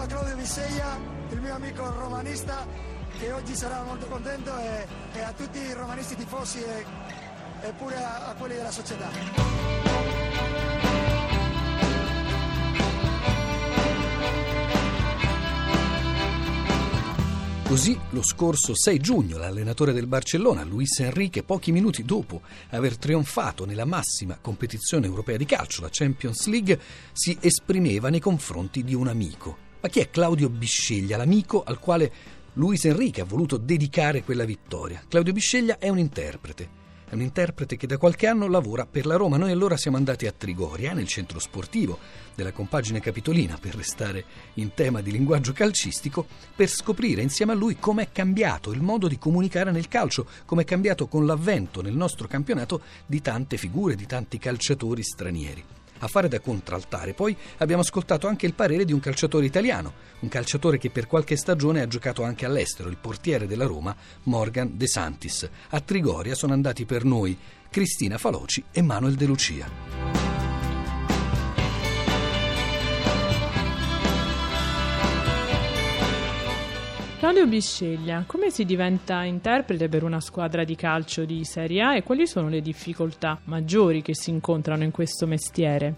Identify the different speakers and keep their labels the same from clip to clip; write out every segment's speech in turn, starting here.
Speaker 1: saluto a Claudio Viseglia, il mio amico romanista, che oggi sarà molto contento, e, e a tutti i romanisti tifosi e, e pure a, a quelli della società.
Speaker 2: Così lo scorso 6 giugno l'allenatore del Barcellona, Luis Enrique, pochi minuti dopo aver trionfato nella massima competizione europea di calcio, la Champions League, si esprimeva nei confronti di un amico. Ma chi è Claudio Bisceglia, l'amico al quale Luis Enrique ha voluto dedicare quella vittoria? Claudio Bisceglia è un interprete è un interprete che da qualche anno lavora per la Roma. Noi allora siamo andati a Trigoria, nel centro sportivo della compagine capitolina, per restare in tema di linguaggio calcistico, per scoprire insieme a lui com'è cambiato il modo di comunicare nel calcio, com'è cambiato con l'avvento nel nostro campionato di tante figure, di tanti calciatori stranieri a fare da contraltare. Poi abbiamo ascoltato anche il parere di un calciatore italiano, un calciatore che per qualche stagione ha giocato anche all'estero, il portiere della Roma, Morgan De Santis. A Trigoria sono andati per noi Cristina Faloci e Manuel De Lucia.
Speaker 3: Claudio Bisceglia, come si diventa interprete per una squadra di calcio di Serie A e quali sono le difficoltà maggiori che si incontrano in questo mestiere?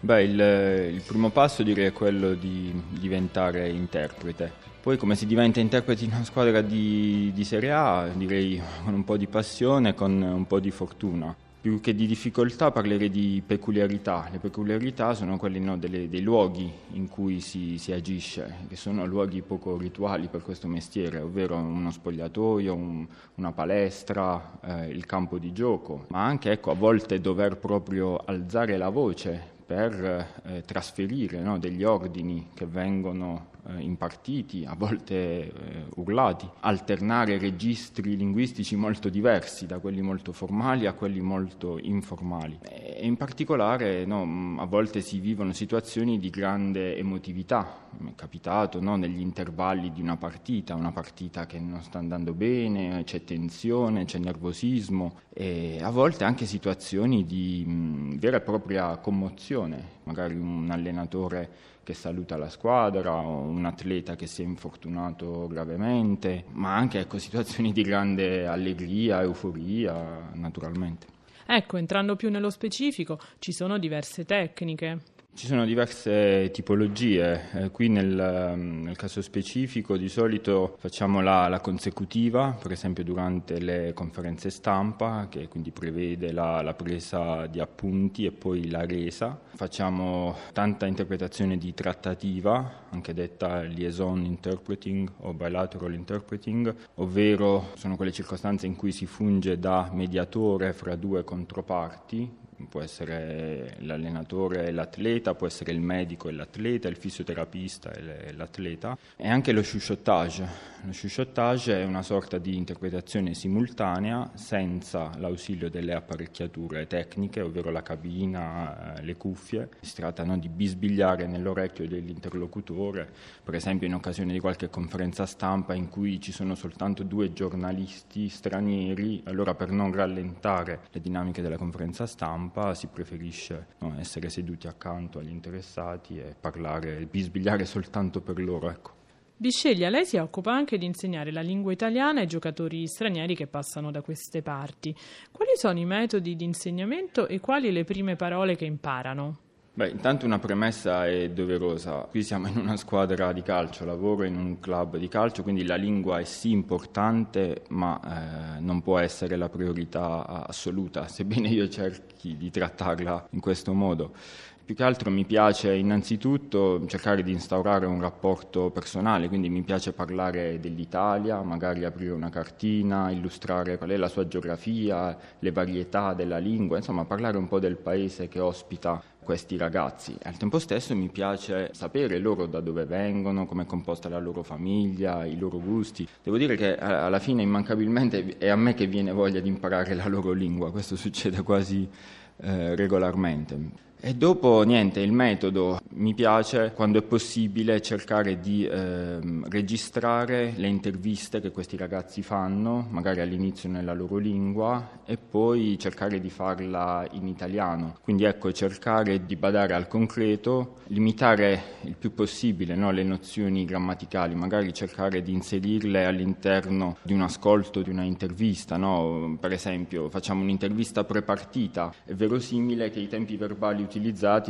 Speaker 4: Beh, il, il primo passo direi è quello di diventare interprete. Poi come si diventa interprete in una squadra di, di Serie A? Direi con un po' di passione e con un po' di fortuna più che di difficoltà parlerei di peculiarità. Le peculiarità sono quelle no, delle, dei luoghi in cui si, si, agisce, che sono luoghi poco rituali per questo mestiere, ovvero uno spogliatoio, un, una palestra, eh, il campo di gioco, ma anche ecco, a volte dover proprio alzare la voce per eh, trasferire no, degli ordini che vengono eh, impartiti, a volte eh, urlati, alternare registri linguistici molto diversi, da quelli molto formali a quelli molto informali. E in particolare no, a volte si vivono situazioni di grande emotività, mi è capitato no, negli intervalli di una partita, una partita che non sta andando bene, c'è tensione, c'è nervosismo e a volte anche situazioni di mh, vera e propria commozione, magari un allenatore che saluta la squadra un atleta che si è infortunato gravemente, ma anche ecco, situazioni di grande allegria, euforia, naturalmente.
Speaker 3: Ecco, entrando più nello specifico, ci sono diverse tecniche.
Speaker 4: Ci sono diverse tipologie, eh, qui nel, mm, nel, caso specifico di solito facciamo la, la, consecutiva, per esempio durante le conferenze stampa, che quindi prevede la, la, presa di appunti e poi la resa. Facciamo tanta interpretazione di trattativa, anche detta liaison interpreting o bilateral interpreting, ovvero sono quelle circostanze in cui si funge da mediatore fra due controparti, può essere l'allenatore e l'atleta, può essere il medico e l'atleta, il fisioterapista e l'atleta, e anche lo chuchotage. Lo chuchotage è una sorta di interpretazione simultanea senza l'ausilio delle apparecchiature tecniche, ovvero la cabina, eh, le cuffie. Si tratta no, di bisbigliare nell'orecchio dell'interlocutore, per esempio in occasione di qualche conferenza stampa in cui ci sono soltanto due giornalisti stranieri, allora per non rallentare le dinamiche della conferenza stampa, si preferisce no, essere seduti accanto agli interessati e parlare, bisbigliare soltanto per loro. Ecco.
Speaker 3: Bisceglia, lei si occupa anche di insegnare la lingua italiana ai giocatori stranieri che passano da queste parti. Quali sono i metodi di insegnamento e quali le prime parole che imparano?
Speaker 4: Beh, intanto una premessa è doverosa. Qui siamo in una squadra di calcio, lavoro in un club di calcio, quindi la lingua è sì importante, ma eh, non può essere la priorità assoluta, sebbene io cerchi di trattarla in questo modo. Più che altro mi piace innanzitutto cercare di instaurare un rapporto personale, quindi mi piace parlare dell'Italia, magari aprire una cartina, illustrare qual è la sua geografia, le varietà della lingua, insomma parlare un po' del paese che ospita questi ragazzi. Al tempo stesso mi piace sapere loro da dove vengono, come è composta la loro famiglia, i loro gusti. Devo dire che alla fine immancabilmente è a me che viene voglia di imparare la loro lingua, questo succede quasi eh, regolarmente. E dopo niente, il metodo mi piace quando è possibile cercare di eh, registrare le interviste che questi ragazzi fanno, magari all'inizio nella loro lingua e poi cercare di farla in italiano. Quindi ecco, cercare di badare al concreto, limitare il più possibile no, le nozioni grammaticali, magari cercare di inserirle all'interno di un ascolto, di una intervista. No? Per esempio, facciamo un'intervista prepartita, è verosimile che i tempi verbali utilizzati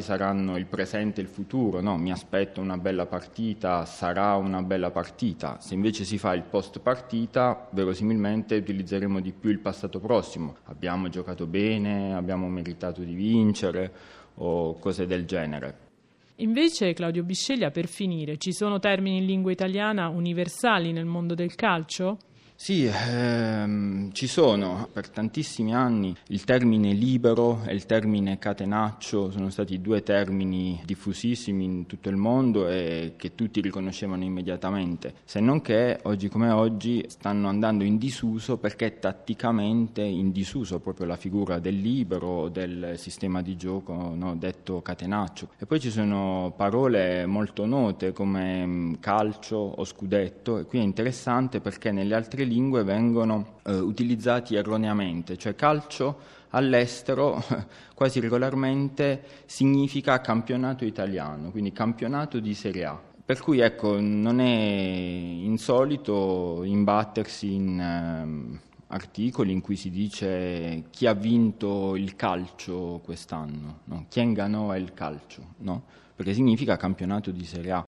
Speaker 4: saranno il presente e il futuro, no? mi aspetto una bella partita, sarà una bella partita. Se invece si fa il post partita, verosimilmente utilizzeremo di più il passato prossimo. Abbiamo giocato bene, abbiamo meritato di vincere o cose del genere.
Speaker 3: Invece, Claudio Bisceglia, per finire, ci sono termini in lingua italiana universali nel mondo del calcio?
Speaker 4: Sì, ehm, ci sono per tantissimi anni il termine libero e il termine catenaccio sono stati due termini diffusissimi in tutto il mondo e che tutti riconoscevano immediatamente, se non che oggi come oggi stanno andando in disuso perché tatticamente in disuso proprio la figura del libero, del sistema di gioco no, detto catenaccio. E poi ci sono parole molto note come mm, calcio o scudetto e qui è interessante perché nelle altre lingue vengono eh, utilizzati erroneamente, cioè calcio all'estero quasi regolarmente significa campionato italiano, quindi campionato di Serie A. Per cui ecco, non è insolito imbattersi in eh, articoli in cui si dice chi ha vinto il calcio quest'anno, no? chi ganò il calcio, no? perché significa campionato di Serie A.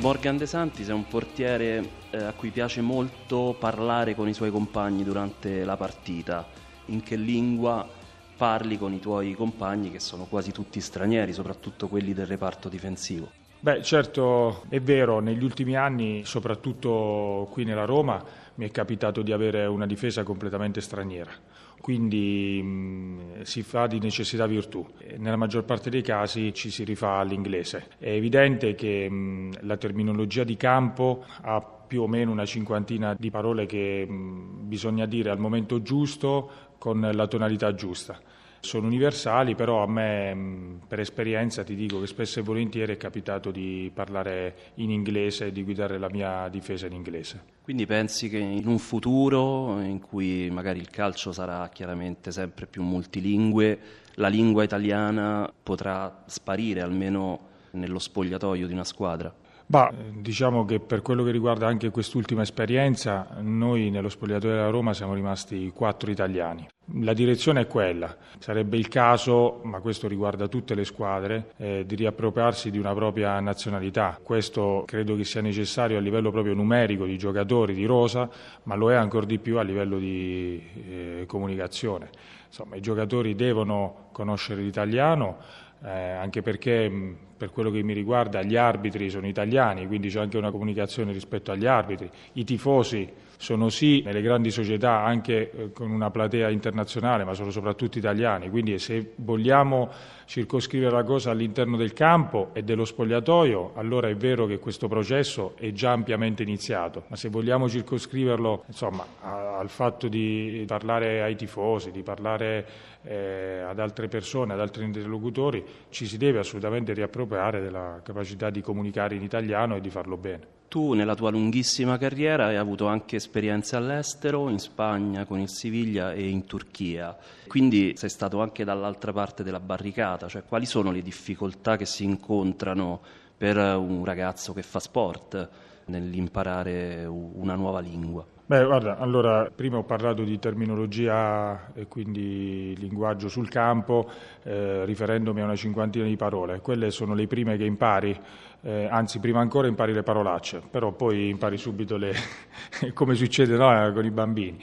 Speaker 5: Morgan De Santis è un portiere eh, a cui piace molto parlare con i suoi compagni durante la partita. In che lingua parli con i tuoi compagni che sono quasi tutti stranieri, soprattutto quelli del reparto difensivo?
Speaker 6: Beh, certo è vero, negli ultimi anni, soprattutto qui nella Roma, mi è capitato di avere una difesa completamente straniera, quindi mh, si fa di necessità virtù. Nella maggior parte dei casi ci si rifà all'inglese. È evidente che mh, la terminologia di campo ha più o meno una cinquantina di parole che mh, bisogna dire al momento giusto con la tonalità giusta sono universali, però a me per esperienza ti dico che spesso e volentieri è capitato di parlare in inglese e di guidare la mia difesa in inglese.
Speaker 5: Quindi pensi che in un futuro in cui magari il calcio sarà chiaramente sempre più multilingue, la lingua italiana potrà sparire almeno nello spogliatoio di una squadra?
Speaker 6: Bah, diciamo che per quello che riguarda anche quest'ultima esperienza, noi nello spogliatoio della Roma siamo rimasti quattro italiani. La direzione è quella, sarebbe il caso, ma questo riguarda tutte le squadre, eh, di riappropriarsi di una propria nazionalità. Questo credo che sia necessario a livello proprio numerico di giocatori, di rosa, ma lo è ancora di più a livello di eh, comunicazione. Insomma, i giocatori devono conoscere l'italiano, eh, anche perché per quello che mi riguarda gli arbitri sono italiani, quindi c'è anche una comunicazione rispetto agli arbitri. I tifosi sono sì nelle grandi società anche eh, con una platea internazionale, ma sono soprattutto italiani, quindi se vogliamo circoscrivere la cosa all'interno del campo e dello spogliatoio, allora è vero che questo processo è già ampiamente iniziato, ma se vogliamo circoscriverlo insomma, al fatto di parlare ai tifosi, di parlare eh, ad altre persone, ad altri interlocutori, ci si deve assolutamente riappropriare della capacità di comunicare in italiano e di farlo bene.
Speaker 5: Tu nella tua lunghissima carriera hai avuto anche esperienze all'estero, in Spagna con il Siviglia e in Turchia, quindi sei stato anche dall'altra parte della barricata, cioè quali sono le difficoltà che si incontrano per un ragazzo che fa sport nell'imparare una nuova lingua?
Speaker 6: Beh, guarda, allora, prima ho parlato di terminologia e quindi linguaggio sul campo, eh, riferendomi a una cinquantina di parole. Quelle sono le prime che impari, eh, anzi, prima ancora impari le parolacce, però poi impari subito le... come succede no, con i bambini.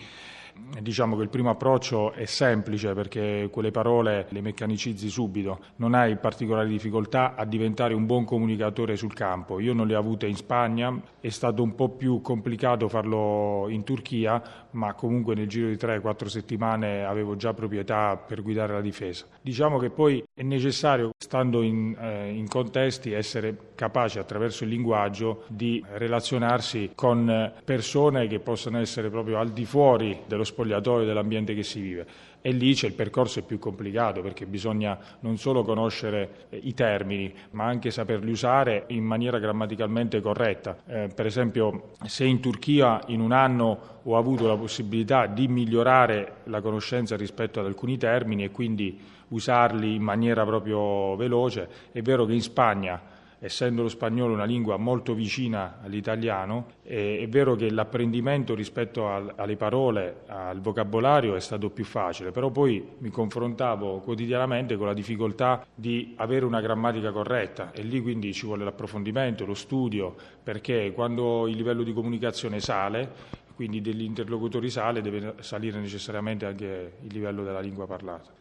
Speaker 6: Diciamo che il primo approccio è semplice perché quelle parole le meccanicizzi subito, non hai particolari difficoltà a diventare un buon comunicatore sul campo. Io non le ho avute in Spagna, è stato un po' più complicato farlo in Turchia, ma comunque nel giro di 3-4 settimane avevo già proprietà per guidare la difesa. Diciamo che poi è necessario, stando in, eh, in contesti, essere capaci attraverso il linguaggio di relazionarsi con persone che possono essere proprio al di fuori dello spogliatoio dell'ambiente che si vive. E lì c'è il percorso più complicato perché bisogna non solo conoscere eh, i termini, ma anche saperli usare in maniera grammaticalmente corretta. Eh, per esempio, se in Turchia in un anno ho avuto la possibilità di migliorare la conoscenza rispetto ad alcuni termini e quindi usarli in maniera proprio veloce, è vero che in Spagna essendo lo spagnolo una lingua molto vicina all'italiano, è, è vero che l'apprendimento rispetto al, alle parole, al vocabolario è stato più facile, però poi mi confrontavo quotidianamente con la difficoltà di avere una grammatica corretta e lì quindi ci vuole l'approfondimento, lo studio, perché quando il livello di comunicazione sale, quindi degli interlocutori sale, deve salire necessariamente anche il livello della lingua parlata.